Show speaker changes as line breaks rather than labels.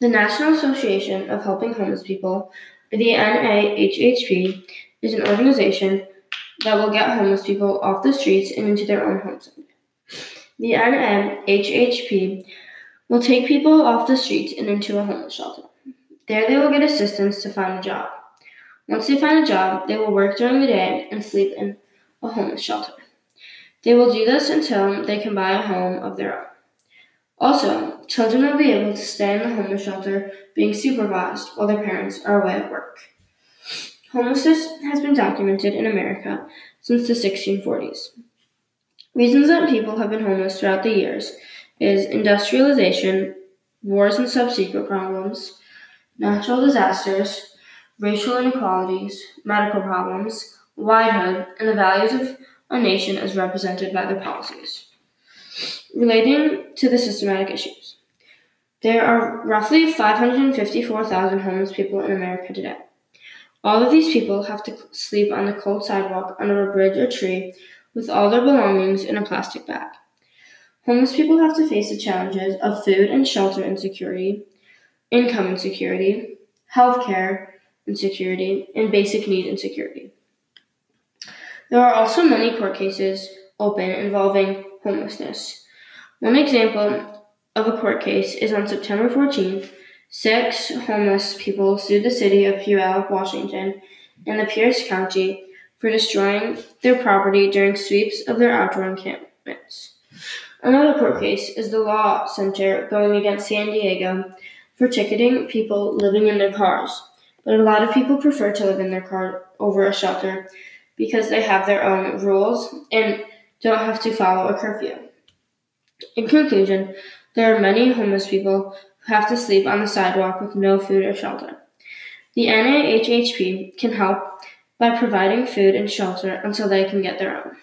The National Association of Helping Homeless People, the NAHHP, is an organization that will get homeless people off the streets and into their own homes. The NAHHP will take people off the streets and into a homeless shelter. There they will get assistance to find a job. Once they find a job, they will work during the day and sleep in a homeless shelter. They will do this until they can buy a home of their own. Also, children will be able to stay in the homeless shelter being supervised while their parents are away at work. Homelessness has been documented in America since the 1640s. Reasons that people have been homeless throughout the years is industrialization, wars and subsequent problems, natural disasters, racial inequalities, medical problems, widowhood, and the values of a nation as represented by their policies. Relating to the systematic issues, there are roughly 554,000 homeless people in America today. All of these people have to sleep on the cold sidewalk under a bridge or tree with all their belongings in a plastic bag. Homeless people have to face the challenges of food and shelter insecurity, income insecurity, health care insecurity, and basic need insecurity. There are also many court cases open involving homelessness. One example of a court case is on September 14th. Six homeless people sued the city of Puyallup, Washington, and the Pierce County for destroying their property during sweeps of their outdoor encampments. Another court case is the Law Center going against San Diego for ticketing people living in their cars. But a lot of people prefer to live in their car over a shelter because they have their own rules and don't have to follow a curfew. In conclusion, there are many homeless people who have to sleep on the sidewalk with no food or shelter. The NAHHP can help by providing food and shelter until they can get their own.